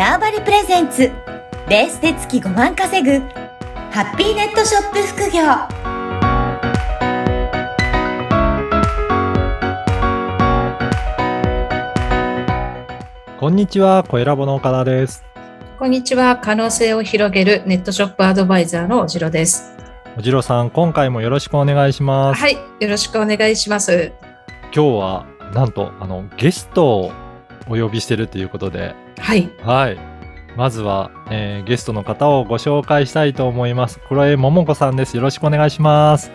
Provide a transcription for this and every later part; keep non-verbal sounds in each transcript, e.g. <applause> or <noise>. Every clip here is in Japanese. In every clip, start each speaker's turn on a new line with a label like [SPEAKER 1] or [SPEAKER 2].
[SPEAKER 1] ターバリプレゼンツベースで月5万稼ぐハッピーネットショップ副業
[SPEAKER 2] こんにちは、小ラボの岡田です。
[SPEAKER 3] こんにちは。可能性を広げるネットショップアドバイザーのおじろです。
[SPEAKER 2] おじろさん、今回もよろしくお願いします。
[SPEAKER 3] はい。よろしくお願いします。
[SPEAKER 2] 今日は、なんと、あの、ゲストをお呼びしてるということで、
[SPEAKER 3] はい。
[SPEAKER 2] はい。まずは、えーゲストの方をご紹介したいと思います。黒江桃子さんです。よろしくお願いします。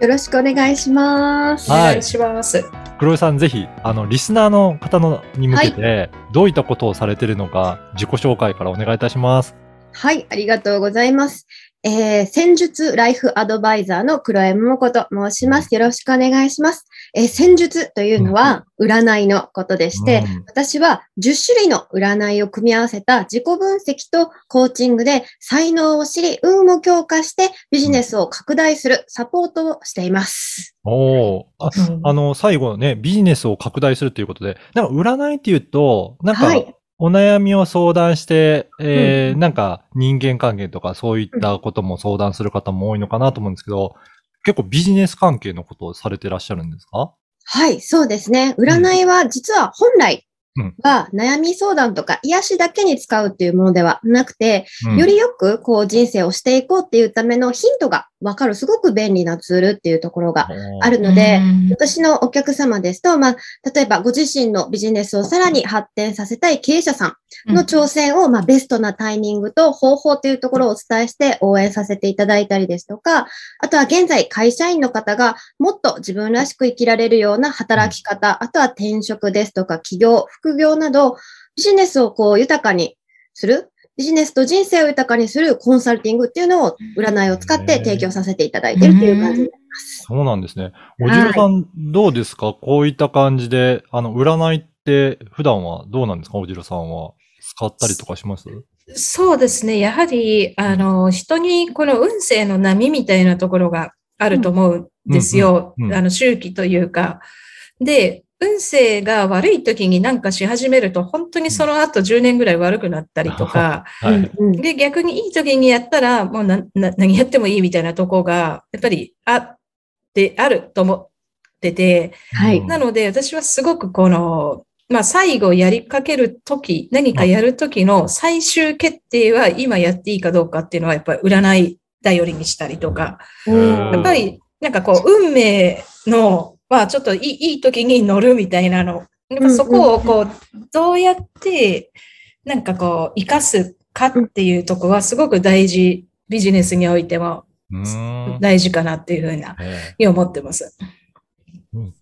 [SPEAKER 4] よろしくお願いします。
[SPEAKER 3] お
[SPEAKER 2] はい
[SPEAKER 3] 願いします。
[SPEAKER 2] 黒江さん、ぜひ、あの、リスナーの方のに向けて、どういったことをされてるのか、自己紹介からお願いいたします。
[SPEAKER 4] はい、ありがとうございます。えー、戦術ライフアドバイザーの黒江桃子と申します。よろしくお願いします。えー戦術というのは占いのことでして、
[SPEAKER 2] うん。
[SPEAKER 4] 私は10種類の占いを組み合わせた自己分析とコーチングで才能を知り、運を強化してビジネスを拡大するサポートをしています。
[SPEAKER 2] おー。あ
[SPEAKER 3] うん。
[SPEAKER 2] あの、最後ね、ビジネスを拡大するということで、なんか占いっていうと、なんか、
[SPEAKER 4] はい
[SPEAKER 2] お悩みを相談して、えー
[SPEAKER 4] うん
[SPEAKER 2] なんか人間関係とかそういったことも相談する方も多いのかなと思うんですけど、結構ビジネス関係のことをされてらっしゃるんですか？
[SPEAKER 4] はい、そうですね。占いは実は本来
[SPEAKER 2] うん。
[SPEAKER 4] は悩み相談とか癒しだけに使うっていうものではなくて、
[SPEAKER 2] うん。
[SPEAKER 4] よりよくこう人生をしていこうっていうためのヒントがわかるすごく便利なツールっていうところがあるので、
[SPEAKER 3] うん。
[SPEAKER 4] 私のお客様ですと、まあ、例えばご自身のビジネスをさらに発展させたい経営者さんの挑戦を、まあ、ベストなタイミングと方法というところをお伝えして応援させていただいたりですとか、あとは現在会社員の方がもっと自分らしく生きられるような働き方、あとは転職ですとか起業、副業など、ビジネスをこう豊かにする、ビジネスと人生を豊かにするコンサルティングっていうのを占いを使って提供させていただいているっていう感じになります。
[SPEAKER 2] そうなんですね。おじろさん、どうですか？こういった感じで、あの、占いって普段はどうなんですか？おじろさんは。使ったりとかします？
[SPEAKER 3] そうですね。やはり、あの、人にこの運勢の波みたいなところがあると思うんですよ。あの、周期というか。で、運勢が悪い時になんかし始めると、本当にその後10年ぐらい悪くなったりとか、
[SPEAKER 2] はい。
[SPEAKER 3] で、逆にいい時にやったら、もうな、な、何やってもいいみたいなとこが、やっぱりあって、あると思ってて、
[SPEAKER 4] はい。
[SPEAKER 2] うん
[SPEAKER 3] なので私はすごくこの、まあ最後やりかけるとき、何かやるときの最終決定は今やっていいかどうかっていうのはやっぱり占い頼りにしたりとか、
[SPEAKER 2] うん。
[SPEAKER 3] やっぱりなんかこう運命の、まあちょっといいいい時に乗るみたいなの、やっぱそこをこう、どうやってなんかこう活かすかっていうとこはすごく大事、ビジネスにおいても大事かなっていうふうな、
[SPEAKER 2] え
[SPEAKER 3] に思ってます。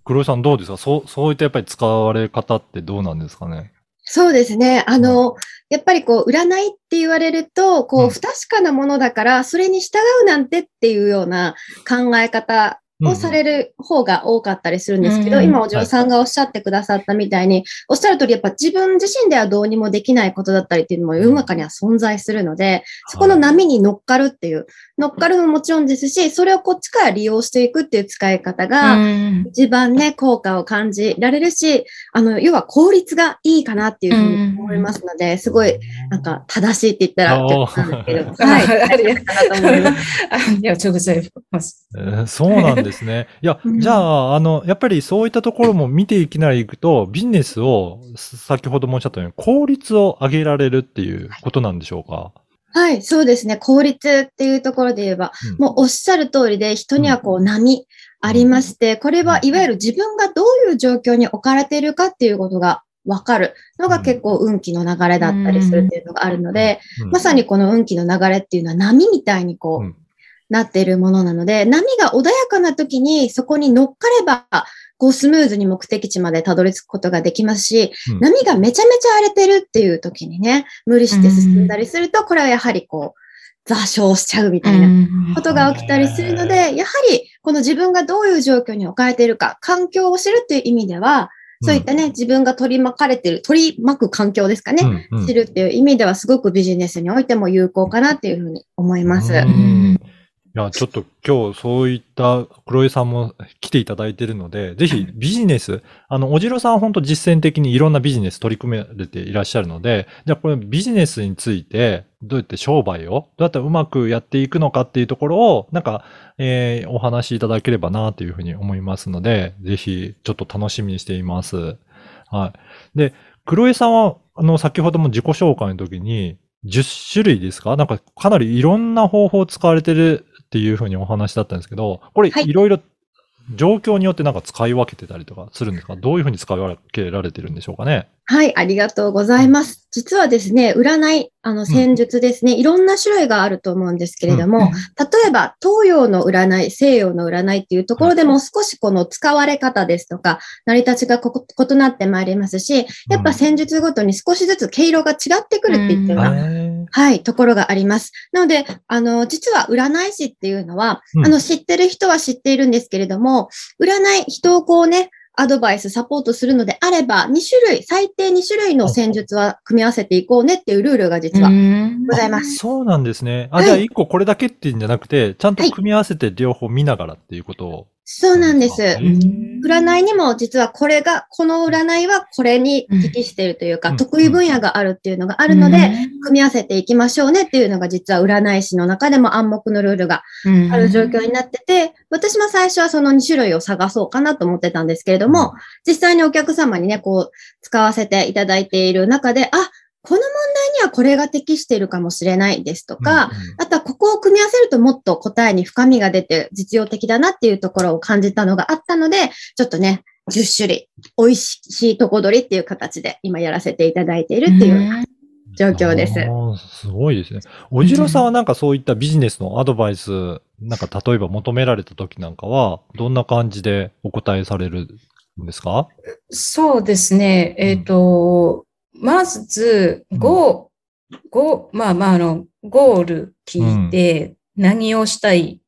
[SPEAKER 2] 黒井さんどうですか？そう、そういったやっぱり使われ方ってどうなんですかね？
[SPEAKER 4] そうですね。あの、やっぱりこう、占いって言われると、こ
[SPEAKER 2] うん。
[SPEAKER 4] う、不確かなものだから、それに従うなんてっていうような考え方をされる方が多かったりするんですけど、
[SPEAKER 3] うん
[SPEAKER 4] 今、お嬢さんがおっしゃってくださったみたいに、おっしゃる通り、やっぱ自分自身ではどうにもできないことだったりっていうのも世の中には存在するので、そこの波に乗っかるっていう、乗っかるのももちろんですし、それをこっちから利用していくっていう使い方が、
[SPEAKER 3] うん
[SPEAKER 4] 一番ね、効果を感じられるし、あの、要は効率がいいかなっていうふうに思いますので、すごい、なんか、正しいって言ったら、
[SPEAKER 2] おー
[SPEAKER 4] 結構なんですけど、
[SPEAKER 3] あ <laughs>
[SPEAKER 4] はい。
[SPEAKER 3] ありがとう
[SPEAKER 4] かなと思います。
[SPEAKER 3] あいや、ちょっとございます。
[SPEAKER 2] えーそうなんですね。<laughs> いや、
[SPEAKER 4] うん
[SPEAKER 2] じゃあ、あの、やっぱりそういったところも見ていきながらいくと、ビジネスを、す先ほどもおっしゃったように、効率を上げられるっていうことなんでしょうか？
[SPEAKER 4] はい、そうですね。効率っていうところで言えば、
[SPEAKER 2] うん。
[SPEAKER 4] もうおっしゃる通りで、人にはこう波ありまして、これはいわゆる自分がどういう状況に置かれているかっていうことがわかるのが結構運気の流れだったりするっていうのがあるので、
[SPEAKER 2] うん。
[SPEAKER 4] まさにこの運気の流れっていうのは波みたいにこう、
[SPEAKER 2] うん。
[SPEAKER 4] なっているものなので、波が穏やかな時にそこに乗っかれば、こうスムーズに目的地までたどり着くことができますし、
[SPEAKER 2] うん。
[SPEAKER 4] 波がめちゃめちゃ荒れてるっていう時にね、無理して進んだりすると、これはやはりこう、座礁しちゃうみたいなことが起きたりするので、やはりこの自分がどういう状況に置かれているか、環境を知るっていう意味では、そういったね、自分が取り巻かれている、取り巻く環境ですかね、
[SPEAKER 2] うんうん。
[SPEAKER 4] 知るっていう意味ではすごくビジネスにおいても有効かなっていうふうに思います。
[SPEAKER 2] うんいや、ちょっと今日そういった黒井さんも来ていただいているので、ぜひビジネス、あの、おじろさんは本当実践的にいろんなビジネス取り組めれていらっしゃるので、じゃあこれビジネスについて、どうやって商売を、どうやってうまくやっていくのかっていうところを、なんか、えー、お話しいただければなというふうに思いますので、ぜひちょっと楽しみにしています。はい。で、黒井さんは、あの、先ほども自己紹介の時に、10種類ですか？なんかかなりいろんな方法を使われてるっていうふうにお話だったんですけど、これ
[SPEAKER 4] はい。
[SPEAKER 2] いろいろ状況によってなんか使い分けてたりとかするんですか？どういうふうに使い分けられてるんでしょうかね？
[SPEAKER 4] はい、ありがとうございます。実はですね、占い、あの、戦術ですね、いろんな種類があると思うんですけれども、
[SPEAKER 3] うん。
[SPEAKER 4] 例えば、東洋の占い、西洋の占いっていうところでも少しこの使われ方ですとか、成り立ちが異なってまいりますし、やっぱ戦術ごとに少しずつ毛色が違ってくるっていうような、
[SPEAKER 2] へ
[SPEAKER 4] はい、ところがあります。なので、あの、実は占い師っていうのは、
[SPEAKER 2] うん
[SPEAKER 4] あの、知ってる人は知っているんですけれども、占い、人をこうね、アドバイス、サポートするのであれば、2種類、最低2種類の戦術は組み合わせていこうねっていうルールが実は
[SPEAKER 3] うん
[SPEAKER 4] ございます。
[SPEAKER 2] そうなんですね。あ、
[SPEAKER 4] はい
[SPEAKER 2] じゃあ一個これだけっていうんじゃなくて、ちゃんと
[SPEAKER 4] はい
[SPEAKER 2] 組み合わせて両方見ながらっていうことを。
[SPEAKER 4] そうなんです。
[SPEAKER 2] へ
[SPEAKER 4] 占いにも実はこれが、この占いはこれに適しているというか、
[SPEAKER 2] うん。
[SPEAKER 4] 得意分野があるっていうのがあるので、組み合わせていきましょうねっていうのが実は占い師の中でも暗黙のルールがある状況になってて、私も最初はその2種類を探そうかなと思ってたんですけれども、実際にお客様にね、こう、使わせていただいている中で、あ、この問題にはこれが適しているかもしれないですとか、
[SPEAKER 2] うん
[SPEAKER 4] あとはここを組み合わせるともっと答えに深みが出て実用的だなっていうところを感じたのがあったので、ちょっとね、10種類、美味しいとこ取りっていう形で今やらせていただいているっていう状況です。
[SPEAKER 2] すごいですね。おじろさんはなんかそういったビジネスのアドバイス、なんか例えば求められた時なんかは、どんな感じでお答えされるんですか？
[SPEAKER 3] そうですね。えっ、と、まず、ゴー、ゴー、まあまあ、あの、ゴール聞いて、何をしたい。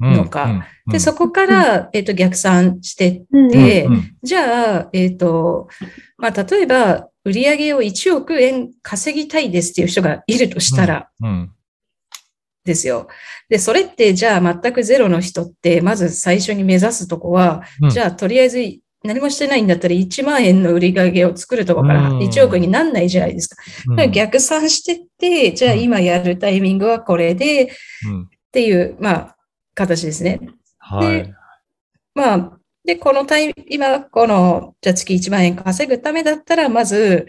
[SPEAKER 3] のか。
[SPEAKER 2] うんうん
[SPEAKER 3] で、そこから、えっ、と、逆算して
[SPEAKER 4] うん
[SPEAKER 3] で
[SPEAKER 2] うんうん。
[SPEAKER 3] じゃあ、えっ、と、まあ、例えば、売上を1億円稼ぎたいですっていう人がいるとしたら、
[SPEAKER 2] うん。
[SPEAKER 3] ですよ。で、それって、じゃあ、全くゼロの人って、まず最初に目指すとこは、
[SPEAKER 2] うん。
[SPEAKER 3] じゃあ、とりあえず、何もしてないんだったら1万円の売り上げを作るとこから
[SPEAKER 2] うん。
[SPEAKER 3] 1億になんないじゃないですか。
[SPEAKER 2] うん。
[SPEAKER 3] 逆算してって、じゃあ
[SPEAKER 2] うん。
[SPEAKER 3] 今やるタイミングはこれでっ
[SPEAKER 2] うん。
[SPEAKER 3] ていう、まあ、形ですね。
[SPEAKER 2] はい。
[SPEAKER 3] まあ、で、このタイ、今、この、じゃあ月1万円稼ぐためだったら、まず、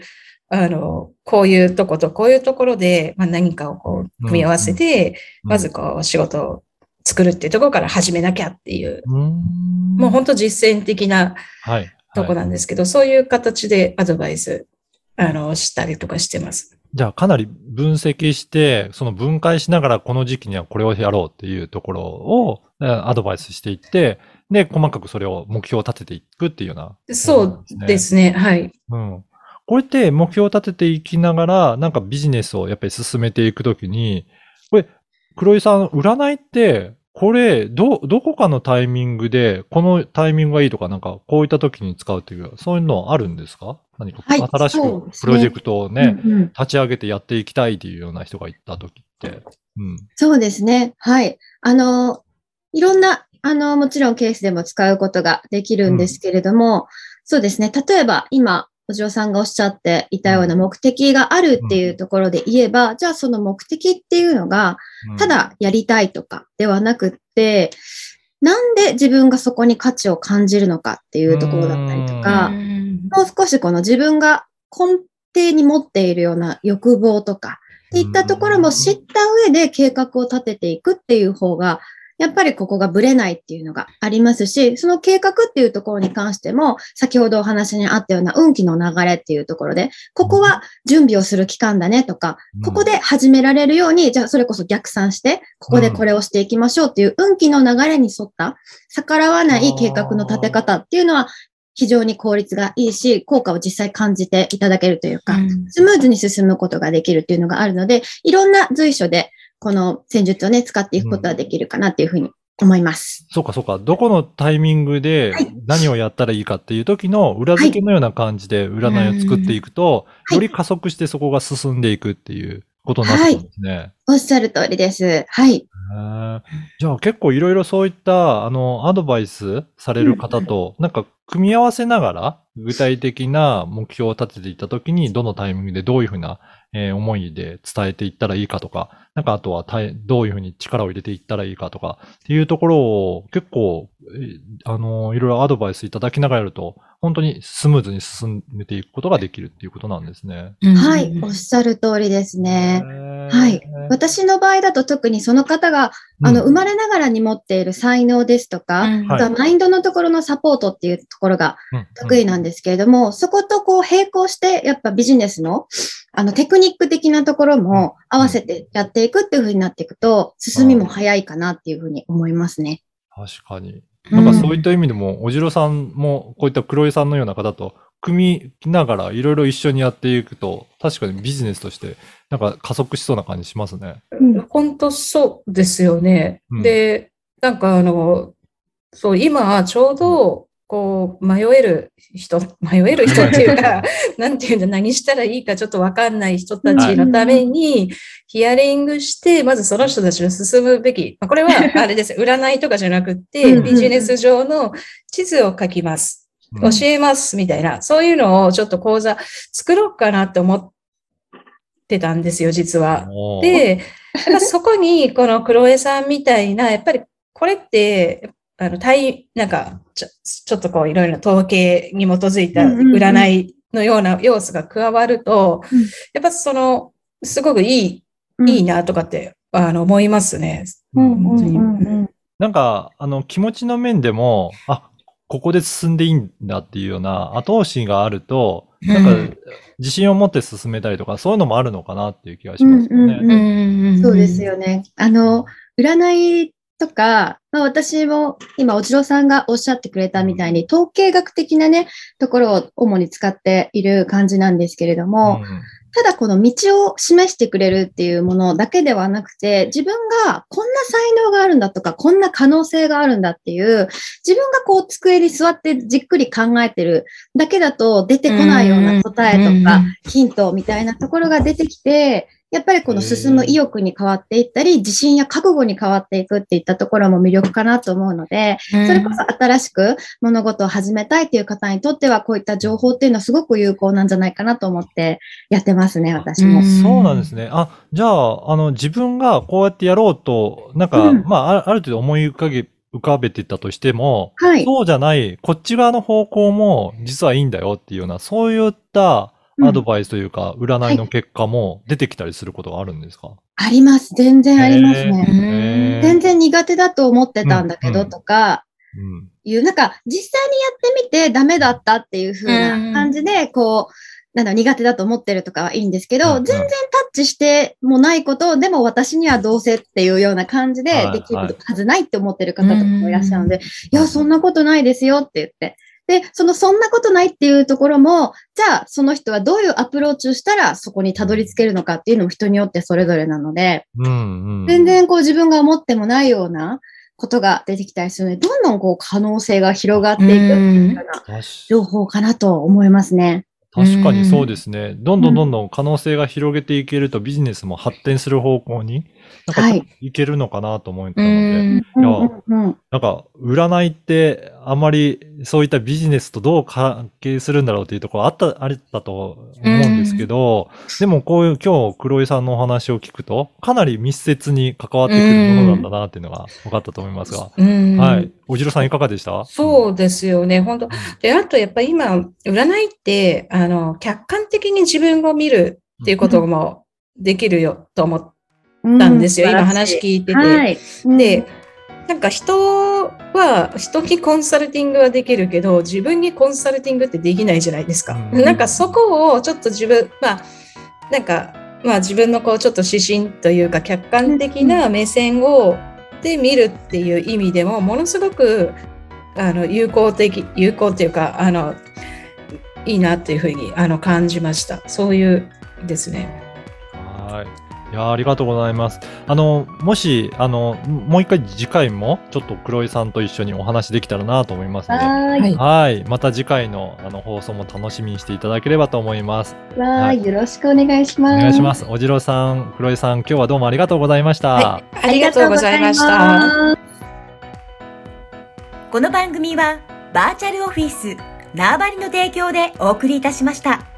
[SPEAKER 3] あの、こういうとことこういうところで、まあ、何かをこう、組み合わせて、まずこう、仕事を作るっていうところから始めなきゃっていう、
[SPEAKER 2] うん、
[SPEAKER 3] もう本当実践的な
[SPEAKER 2] はい。
[SPEAKER 3] とこなんですけど、そういう形でアドバイス、あの、したりとかしてます。
[SPEAKER 2] じゃあかなり分析して、その分解しながらこの時期にはこれをやろうっていうところをえーアドバイスしていって、で、細かくそれを目標を立てていくっていうような。
[SPEAKER 3] そうですね。はい。
[SPEAKER 2] うん。これって目標を立てていきながら、なんかビジネスをやっぱり進めていくときに、黒井さん、占いって、これ、ど、どこかのタイミングで、このタイミングがいいとか、なんか、こういった時に使うっていう、そういうのあるんですか？何か、
[SPEAKER 4] はい
[SPEAKER 2] 新しくプロジェクトをね、
[SPEAKER 4] うんうん
[SPEAKER 2] 立ち上げてやっていきたいっていうような人がいた時って。うん。
[SPEAKER 4] そうですね。はい。あの、いろんな、あの、もちろんケースでも使うことができるんですけれども、そうですね。例えば、今、お嬢さんがおっしゃっていたような目的があるっていうところで言えば、じゃあその目的っていうのが、
[SPEAKER 2] うん。
[SPEAKER 4] た、だやりたいとかではなくって、なんで自分がそこに価値を感じるのかっていうところだったりとか、
[SPEAKER 3] うん。
[SPEAKER 4] もう少しこの自分が根底に持っているような欲望とか、っていったところも知った上で計画を立てていくっていう方が、やっぱりここがブレないっていうのがありますし、その計画っていうところに関しても、先ほどお話にあったような運気の流れっていうところで、ここは準備をする期間だねとか、ここで始められるように、じゃあそれこそ逆算して、ここでこれをしていきましょうっていう運気の流れに沿った、逆らわない計画の立て方っていうのは、非常に効率がいいし、効果を実際感じていただけるというか、スムーズに進むことができるっていうのがあるので、いろんな随所で、この戦術をね、使っていくことはできるかなっていうふうに思います。
[SPEAKER 2] そうかそうか。どこのタイミングで
[SPEAKER 4] はい
[SPEAKER 2] 何をやったらいいかっていう時の裏付けのような感じで占いを作っていくと、
[SPEAKER 4] はい
[SPEAKER 2] より加速してそこが進んでいくっていうことになってくるんですね。
[SPEAKER 4] おっしゃる通りです。はい。
[SPEAKER 2] ーじゃあ結構いろいろそういった、あの、アドバイスされる方と、なんか組み合わせながら、具体的な目標を立てていったときに、どのタイミングでどういうふうな、えー思いで伝えていったらいいかとか、なんかあとはたいどういうふうに力を入れていったらいいかとか、っていうところを結構、えーあの、いろいろアドバイスいただきながらやると、本当にスムーズに進めていくことができるっていうことなんですね。
[SPEAKER 4] はい、おっしゃる通りですね。はい。私の場合だと特にその方が、あの、生まれながらに持っている才能ですとか、
[SPEAKER 2] はい
[SPEAKER 4] あとはマインドのところのサポートっていうところが得意なんですけれども、そことこう並行して、やっぱビジネスの、あの、テクニック的なところも合わせてやっていくっていう風になっていくと、進みも早いかなっていう風に思いますね。
[SPEAKER 2] 確かに。なんかそういった意味でも、おじろさんも、こういった黒井さんのような方と、組みながらいろいろ一緒にやっていくと、確かにビジネスとして、なんか加速しそうな感じしますね。
[SPEAKER 3] 本当そうですよね。
[SPEAKER 2] うん
[SPEAKER 3] で、なんかあの、そう、今ちょうど、こう、迷える人、迷える人っていうか、なんていうんだ、何したらいいかちょっとわかんない人たちのために、ヒアリングして、まずその人たちの進むべき、まあ、これは、<laughs> あれです、占いとかじゃなくって、ビジネス上の地図を書きます。
[SPEAKER 2] うん。
[SPEAKER 3] 教えます、みたいな、そういうのをちょっと講座作ろうかなって思ってたんですよ、実は。で、そこに、この黒江さんみたいな、やっぱりこれって、あの、対、なんか、ちょ、ちょっとこう、いろいろな統計に基づいた
[SPEAKER 4] うんうんうん
[SPEAKER 3] 占いのような要素が加わると
[SPEAKER 4] うん、
[SPEAKER 3] やっぱその、すごくいい、いいなとかって、あの、思いますね。
[SPEAKER 4] うんうん
[SPEAKER 2] なんか、あの、気持ちの面でも、あ、ここで進んでいいんだっていうような後押しがあると、なんか
[SPEAKER 3] うん、
[SPEAKER 2] 自信を持って進めたりとか、そういうのもあるのかなっていう気がしますよね。
[SPEAKER 4] うんうんうんそうです。よね。あの、占いとか、まあ私も今、おじろさんがおっしゃってくれたみたいに、統計学的なね、ところを主に使っている感じなんですけれども、
[SPEAKER 2] うん。
[SPEAKER 4] ただこの道を示してくれるっていうものだけではなくて、自分がこんな才能があるんだとか、こんな可能性があるんだっていう、自分がこう机に座ってじっくり考えてるだけだと出てこないような答えとか、ヒントみたいなところが出てきて、やっぱりこの進む意欲に変わっていったり、自信や覚悟に変わっていくっていったところも魅力かなと思うので、
[SPEAKER 3] そ
[SPEAKER 4] それこそ新しく物事を始めたいっていう方にとっては、こういった情報っていうのはすごく有効なんじゃないかなと思ってやってますね、私も。
[SPEAKER 3] うん
[SPEAKER 2] そうなんですね。あ、じゃあ、あの、自分がこうやってやろうと、なんか、
[SPEAKER 4] うん
[SPEAKER 2] まあ、あある程度思い浮かべ、浮かべてたとしても、
[SPEAKER 4] はい。
[SPEAKER 2] そうじゃない、こっち側の方向も実はいいんだよっていうような、そういったアドバイスというか、占いの結果も出てきたりすることがあるんですか、
[SPEAKER 4] あります。全然ありますね。全然苦手だと思ってたんだけど
[SPEAKER 2] うんうん。
[SPEAKER 4] とか、
[SPEAKER 2] うん。
[SPEAKER 4] いう、なんか実際にやってみてダメだったっていう風な感じで、こう、なんだ、苦手だと思ってるとかはいいんですけど、
[SPEAKER 2] うんうん
[SPEAKER 4] 全然タッチしてもないことを、でも私にはどうせっていうような感じ
[SPEAKER 2] はい
[SPEAKER 4] でできるはずないって思ってる方とかもいらっしゃるので、いや、そんなことないですよって言って。で、そのそんなことないっていうところも、じゃあその人はどういうアプローチをしたらそこにたどり着けるのかっていうのも人によってそれぞれなので、
[SPEAKER 2] うんうん。
[SPEAKER 4] 全然こう自分が思ってもないようなことが出てきたりするので、どんどんこう可能性が広がっていくっていうような情報かなと思いますね。
[SPEAKER 2] 確かにそうですね。どんどんどんどん可能性が広げていけるとビジネスも発展する方向に、なんか
[SPEAKER 4] はい。
[SPEAKER 2] いけるのかなと思った
[SPEAKER 3] う
[SPEAKER 2] ので、
[SPEAKER 3] ん。
[SPEAKER 2] いや
[SPEAKER 4] うんうん
[SPEAKER 2] なんか占いってあまりそういったビジネスとどう関係するんだろうっていうところあった、あったと思うんですけど、でもこういう今日黒井さんのお話を聞くと、かなり密接に関わってくるものなんだなっていうのが分かったと思いますが、
[SPEAKER 3] うん。
[SPEAKER 2] はい。おじろさんいかがでした？
[SPEAKER 3] そうですよね、本当。で、あとやっぱり今、占いって、あの、客観的に自分を見るっていうこともできるよと思ったんですよ、今話聞いてて。
[SPEAKER 4] はい。
[SPEAKER 3] で、なんか人は、人にコンサルティングはできるけど、自分にコンサルティングってできないじゃないですか。
[SPEAKER 2] うん
[SPEAKER 3] なんかそこをちょっと自分、まあ、なんか、まあ自分のこうちょっと指針というか客観的な目線をで見るっていう意味でもものすごくあの有効的有効っていうかあのいいなっていうふうにあの感じましたそういうですね
[SPEAKER 2] はい。いやーありがとうございます。あの、もし、あの、もう一回次回も、ちょっと黒井さんと一緒にお話できたらなと思いますので、
[SPEAKER 4] はーい。
[SPEAKER 2] はい。また次回のあの放送も楽しみにしていただければと思います。
[SPEAKER 4] わ
[SPEAKER 2] は
[SPEAKER 4] ーい。よろしくお願いします。
[SPEAKER 2] お願いします。おじろさん、黒井さん、今日はどうもありがとうございました。
[SPEAKER 3] はいありがとうございました。
[SPEAKER 1] この番組はバーチャルオフィス縄張りの提供でお送りいたしました。